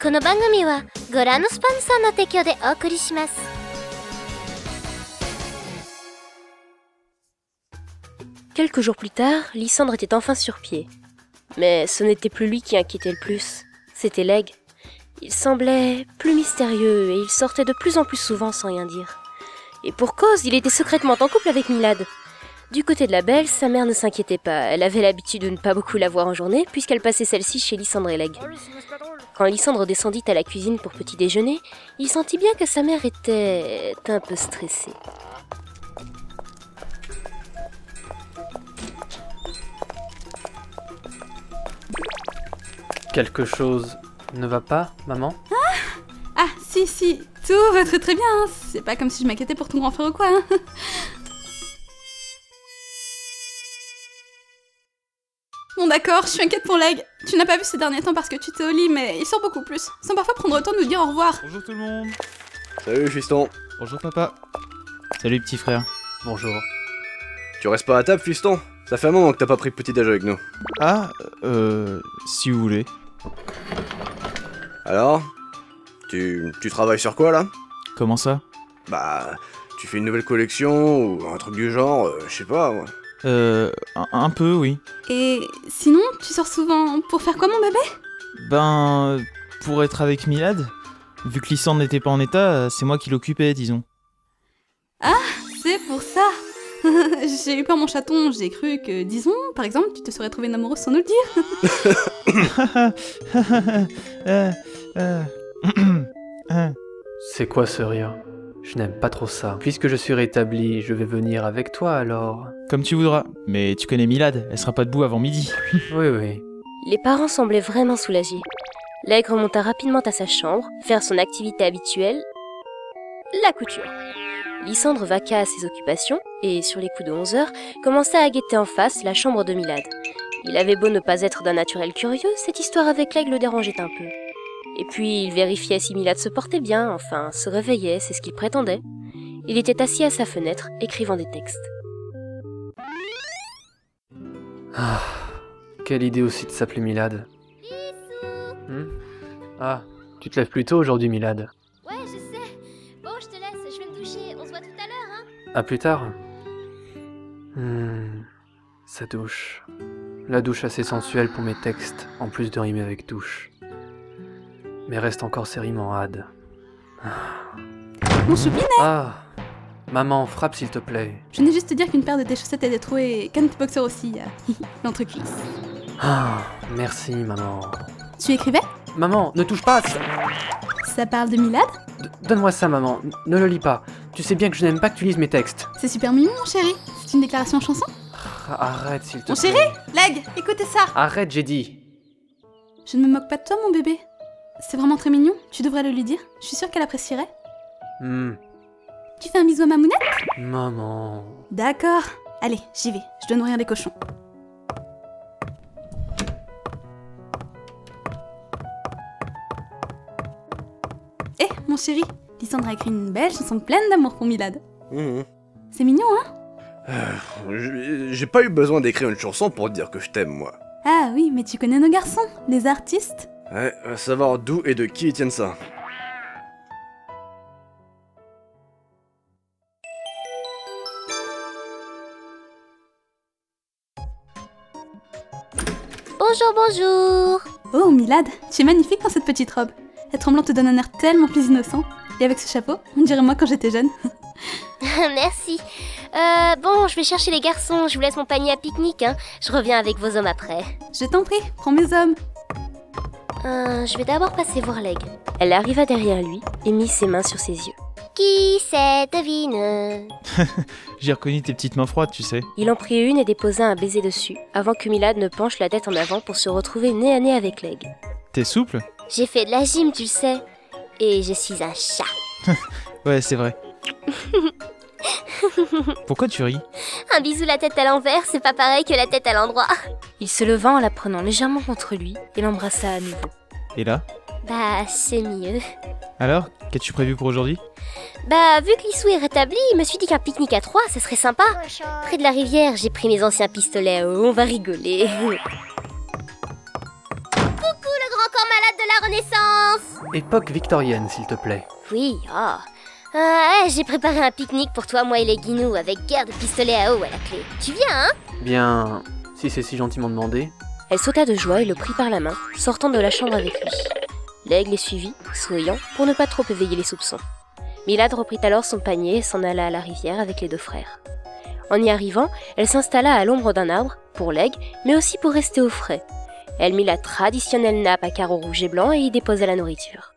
この番組はご覧のスポンサーの提供でお送りします Quelques jours plus tard, Lysandre était enfin sur pied. Mais ce n'était plus lui qui inquiétait le plus, c'était Leg. Il semblait plus mystérieux et il sortait de plus en plus souvent sans rien dire. Et pour cause, il était secrètement en couple avec Milad. Du côté de la belle, sa mère ne s'inquiétait pas. Elle avait l'habitude de ne pas beaucoup la voir en journée puisqu'elle passait celle-ci chez Lysandre et Leg. Quand Lysandre descendit à la cuisine pour petit déjeuner, il sentit bien que sa mère était un peu stressée. Quelque chose ne va pas, maman? Ah, si, si, tout va très très bien. hein. C'est pas comme si je m'inquiétais pour ton grand frère ou quoi. hein. D'accord, je suis inquiète pour Leg. Tu n'as pas vu ces derniers temps parce que tu t'es au lit, mais il sort beaucoup plus. Sans parfois prendre le temps de nous dire au revoir. Bonjour tout le monde Salut fiston. Bonjour papa Salut petit frère. Bonjour. Tu restes pas à table fiston? Ça fait un moment que t'as pas pris petit déj avec nous. Ah, euh... si vous voulez. Alors? Tu, tu travailles sur quoi là? Comment ça? Bah, tu fais une nouvelle collection ou un truc du genre, euh, je sais pas. moi. Euh... Un, un peu, oui. Et sinon, tu sors souvent pour faire quoi mon bébé? Ben... Pour être avec Milad Vu que Lysandre n'était pas en état, c'est moi qui l'occupais, disons. C'est pour ça. j'ai eu peur mon chaton, j'ai cru que, disons, par exemple, tu te serais trouvé une amoureuse sans nous le dire. Euh, euh, euh. C'est quoi ce rire? Je n'aime pas trop ça. Puisque je suis rétabli, je vais venir avec toi alors. Comme tu voudras. Mais tu connais Milad, elle sera pas debout avant midi. Oui, oui. Les parents semblaient vraiment soulagés. Leg remonta rapidement à sa chambre, faire son activité habituelle, la couture. Lysandre vaqua à ses occupations et, sur les coups de 11 heures, commença à guetter en face la chambre de Milad. Il avait beau ne pas être d'un naturel curieux, cette histoire avec Leg le dérangeait un peu. Et puis il vérifiait si Milad se portait bien, enfin se réveillait, c'est ce qu'il prétendait. Il était assis à sa fenêtre, écrivant des textes. Ah, quelle idée aussi de s'appeler Milad. Hmm? Ah, tu te lèves plus tôt aujourd'hui, Milad. Ouais, je sais. Bon, je te laisse, je vais me doucher. On se voit tout à l'heure, hein. À plus tard. Hmm, sa douche. La douche assez sensuelle pour mes textes, en plus de rimer avec douche. Mais reste encore en hade. Mon choupinet Ah Maman, frappe s'il te plaît. Je venais juste te dire qu'une paire de tes chaussettes est détrouée et qu'un petit boxer aussi. euh, L'entrecuisse. Ah, merci, maman. Tu écrivais? Maman, ne touche pas ça- Ça parle de Milad? Donne-moi ça, maman. N- Ne le lis pas. Tu sais bien que je n'aime pas que tu lises mes textes. C'est super mignon, mon chéri. C'est une déclaration en chanson? Ah, Arrête, s'il te Mon plaît. chéri Leg, écoutez ça Arrête, j'ai dit. Je ne me moque pas de toi, mon bébé. C'est vraiment très mignon. Tu devrais le lui dire. Je suis sûre qu'elle apprécierait. Hmm, Tu fais un bisou à ma mounette? Maman. D'accord. Allez, j'y vais. Je dois nourrir les cochons. Eh, mon chéri, Lysandre a écrit une belle chanson pleine d'amour pour Milad. Mhm. C'est mignon, hein? J'ai j'ai pas eu besoin d'écrire une chanson pour dire que je t'aime, moi. Ah oui, mais tu connais nos garçons, les artistes. Ouais, va savoir d'où et de qui ils tiennent ça. Bonjour, bonjour. Oh, Milad, tu es magnifique dans cette petite robe. La tremblante te donne un air tellement plus innocent. Et avec ce chapeau, on dirait moi quand j'étais jeune. Merci. Euh, bon, je vais chercher les garçons. Je vous laisse mon panier à pique-nique, hein. Je reviens avec vos hommes après. Je t'en prie, prends mes hommes. Euh, je vais d'abord passer voir Leg. Elle arriva derrière lui et mit ses mains sur ses yeux. Qui c'est, devine? J'ai reconnu tes petites mains froides, tu sais. Il en prit une et déposa un baiser dessus, avant que Milad ne penche la tête en avant pour se retrouver nez à nez avec Leg. T'es souple? J'ai fait de la gym, tu le sais. Et je suis un chat. Ouais, c'est vrai. Pourquoi tu ris? Un bisou la tête à l'envers, c'est pas pareil que la tête à l'endroit. Il se leva en la prenant légèrement contre lui et l'embrassa à nouveau. Et là? Bah, c'est mieux. Alors, qu'as-tu prévu pour aujourd'hui? Bah, vu que Lissou est rétabli, je me suis dit qu'un pique-nique à trois, ça serait sympa. Près de la rivière, j'ai pris mes anciens pistolets. Oh, on va rigoler. Coucou le grand corps malade de la Renaissance époque victorienne, s'il te plaît. Oui, ah. Ah, j'ai préparé un pique-nique pour toi, moi et les guinous, avec guerre de pistolets à eau à la clé. Tu viens, hein? Bien, si c'est si gentiment demandé. Elle sauta de joie et le prit par la main, sortant de la chambre avec lui. L'aigle les suivit, souriant, pour ne pas trop éveiller les soupçons. Milad reprit alors son panier et s'en alla à la rivière avec les deux frères. En y arrivant, elle s'installa à l'ombre d'un arbre, pour l'aigle, mais aussi pour rester au frais. Elle mit la traditionnelle nappe à carreaux rouges et blancs et y déposa la nourriture.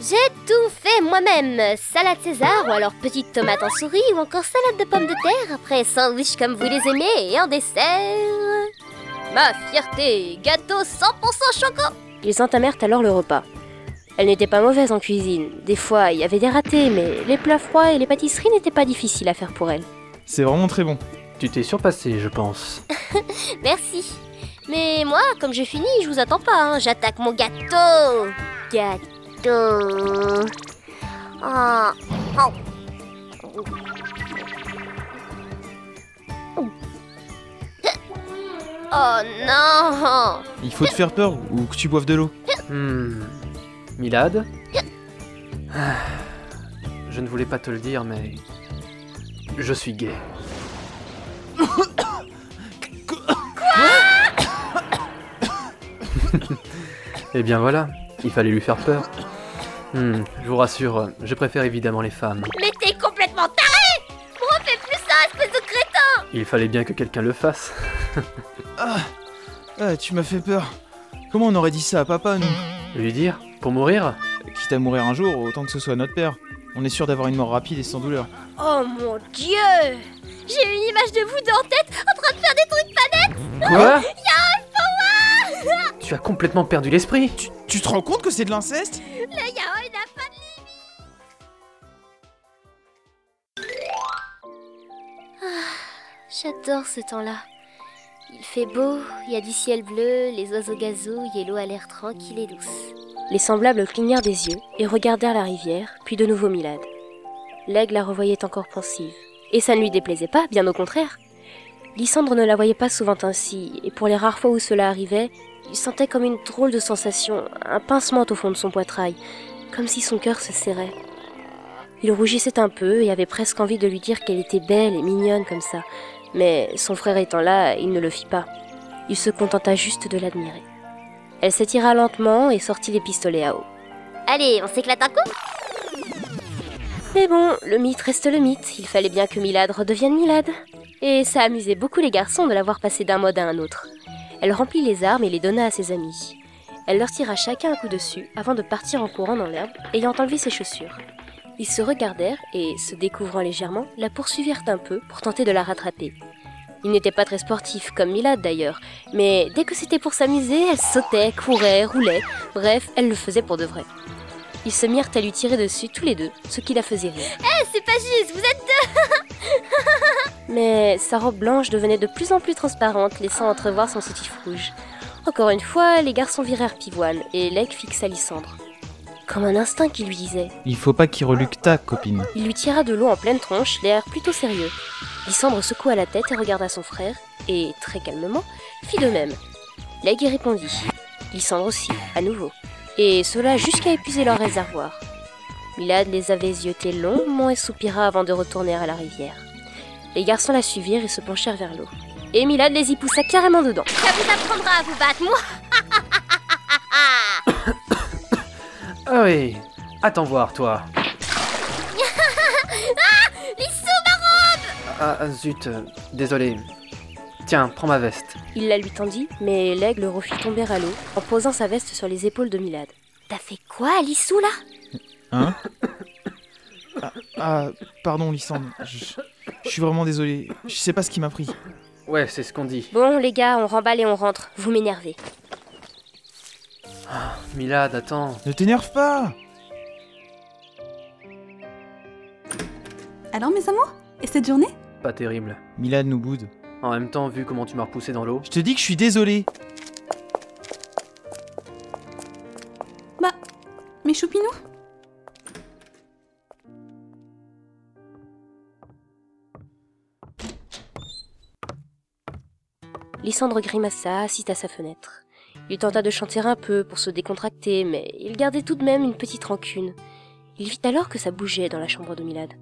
J'ai tout fait moi-même. Salade César, ou alors petite tomate en souris, ou encore salade de pommes de terre, après sandwich comme vous les aimez, et en dessert... Ma fierté, gâteau 100% choco Ils entamèrent alors le repas. Elle n'était pas mauvaise en cuisine. Des fois, il y avait des ratés, mais les plats froids et les pâtisseries n'étaient pas difficiles à faire pour elle. C'est vraiment très bon. Tu t'es surpassé, je pense. Merci. Mais moi, comme je finis, je vous attends pas, hein. j'attaque mon gâteau Gâteau Ah. Oh. Oh non Il faut te faire peur ou que tu boives de l'eau. Hmm. Milad Ah, Je ne voulais pas te le dire, mais. Je suis gay. Eh bien voilà, il fallait lui faire peur. Hmm, je vous rassure, je préfère évidemment les femmes. Mais t'es complètement taré Refais plus ça, espèce de crétin? Il fallait bien que quelqu'un le fasse. Ah, ah, tu m'as fait peur. Comment on aurait dit ça à papa, nous? Lui dire Pour mourir? Quitte à mourir un jour, autant que ce soit notre père. On est sûr d'avoir une mort rapide et sans douleur. Oh mon dieu J'ai une image de vous deux en tête en train de faire des trucs pas Quoi? Tu as complètement perdu l'esprit Tu, tu te rends compte que c'est de l'inceste? Le yaoi J'adore ce temps-là. Il fait beau, il y a du ciel bleu, les oiseaux gazouillent et l'eau a l'air tranquille et douce. Les semblables clignèrent des yeux et regardèrent la rivière, puis de nouveau Milad. L'aigle la revoyait encore pensive. Et ça ne lui déplaisait pas, bien au contraire. Lysandre ne la voyait pas souvent ainsi, et pour les rares fois où cela arrivait, il sentait comme une drôle de sensation, un pincement au fond de son poitrail, comme si son cœur se serrait. Il rougissait un peu et avait presque envie de lui dire qu'elle était belle et mignonne comme ça, mais son frère étant là, il ne le fit pas. Il se contenta juste de l'admirer. Elle s'étira lentement et sortit les pistolets à eau. Allez, on s'éclate un coup Mais bon, le mythe reste le mythe, il fallait bien que Milad redevienne Milad. Et ça amusait beaucoup les garçons de l'avoir passé d'un mode à un autre. Elle remplit les armes et les donna à ses amis. Elle leur tira chacun un coup dessus avant de partir en courant dans l'herbe, ayant enlevé ses chaussures. Ils se regardèrent et, se découvrant légèrement, la poursuivirent un peu pour tenter de la rattraper. Ils n'étaient pas très sportifs, comme Milad d'ailleurs, mais dès que c'était pour s'amuser, elle sautait, courait, roulait, bref, elle le faisait pour de vrai. Ils se mirent à lui tirer dessus tous les deux, ce qui la faisait rire. Eh, c'est pas juste, vous êtes deux Mais sa robe blanche devenait de plus en plus transparente, laissant entrevoir son soutif rouge. Encore une fois, les garçons virèrent Pivoine et Lec fixa Lysandre. Comme un instinct qui lui disait. Il faut pas qu'il reluque ta copine. Il lui tira de l'eau en pleine tronche, l'air plutôt sérieux. Lysandre secoua la tête et regarda son frère, et, très calmement, fit de même. Leg y répondit. Lysandre aussi, à nouveau. Et cela jusqu'à épuiser leur réservoir. Milad les avait ziotés longuement et soupira avant de retourner à la rivière. Les garçons la suivirent et se penchèrent vers l'eau. Et Milad les y poussa carrément dedans. Ça vous apprendra à vous battre, moi Ah oui Attends voir, toi Ah ah, zut, euh, désolé. Tiens, prends ma veste. Il la lui tendit, mais l'aigle refit tomber à l'eau en posant sa veste sur les épaules de Milad. T'as fait quoi, Lissou, là? Hein? Ah, ah, pardon, Lysandre. Je, je suis vraiment désolé. Je sais pas ce qui m'a pris. Ouais, c'est ce qu'on dit. Bon, les gars, on remballe et on rentre. Vous m'énervez. Milad, attends. Ne t'énerve pas Alors, mes amours Et cette journée? Pas terrible. Milad nous boude. En même temps, vu comment tu m'as repoussé dans l'eau. Je te dis que je suis désolé. Bah, mes choupinous? Lysandre grimaça, assit à sa fenêtre. Il tenta de chanter un peu pour se décontracter, mais il gardait tout de même une petite rancune. Il vit alors que ça bougeait dans la chambre de Milad.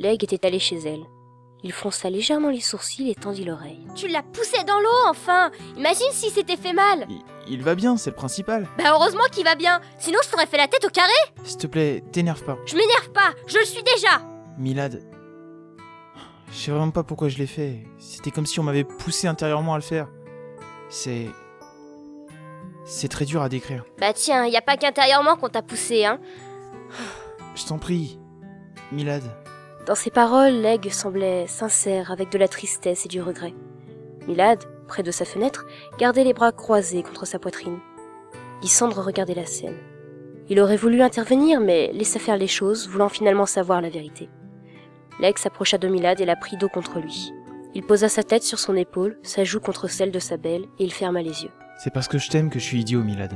Leg était allé chez elle. Il fronça légèrement les sourcils et tendit l'oreille. Tu l'as poussé dans l'eau, enfin Imagine si s'était fait mal Il, il va bien, c'est le principal. Bah heureusement qu'il va bien, sinon je t'aurais fait la tête au carré S'il te plaît, t'énerve pas. Je m'énerve pas, je le suis déjà Milad. Je sais vraiment pas pourquoi je l'ai fait. C'était comme si on m'avait poussé intérieurement à le faire. C'est. C'est très dur à décrire. Bah tiens, y a pas qu'intérieurement qu'on t'a poussé, hein Je t'en prie. Milad. Dans ses paroles, Leg semblait sincère avec de la tristesse et du regret. Milad, près de sa fenêtre, gardait les bras croisés contre sa poitrine. Lysandre regardait la scène. Il aurait voulu intervenir, mais laissa faire les choses, voulant finalement savoir la vérité. Leg s'approcha de Milad et la prit dos contre lui. Il posa sa tête sur son épaule, sa joue contre celle de sa belle, et il ferma les yeux. C'est parce que je t'aime que je suis idiot, Milad.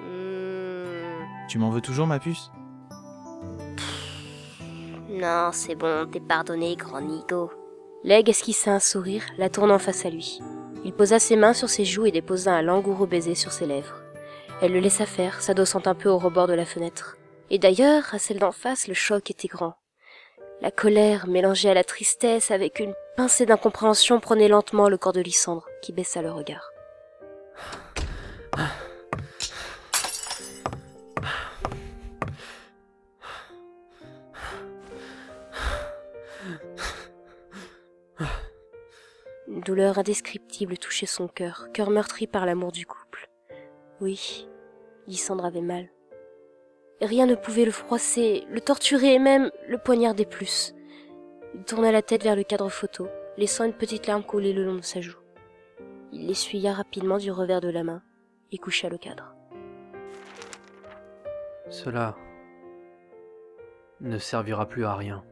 Hmm, Tu m'en veux toujours, ma puce? Non, c'est bon, t'es pardonné, grand Nigo. Leg esquissa un sourire, la tournant face à lui. Il posa ses mains sur ses joues et déposa un langoureux baiser sur ses lèvres. Elle le laissa faire, s'adossant un peu au rebord de la fenêtre. Et d'ailleurs, à celle d'en face, le choc était grand. La colère, mélangée à la tristesse, avec une pincée d'incompréhension, prenait lentement le corps de Lysandre, qui baissa le regard. Une douleur indescriptible touchait son cœur, cœur meurtri par l'amour du couple. Oui, Lysandre avait mal. Rien ne pouvait le froisser, le torturer et même le poignarder plus. Il tourna la tête vers le cadre photo, laissant une petite larme couler le long de sa joue. Il l'essuya rapidement du revers de la main et coucha le cadre. Cela ne servira plus à rien.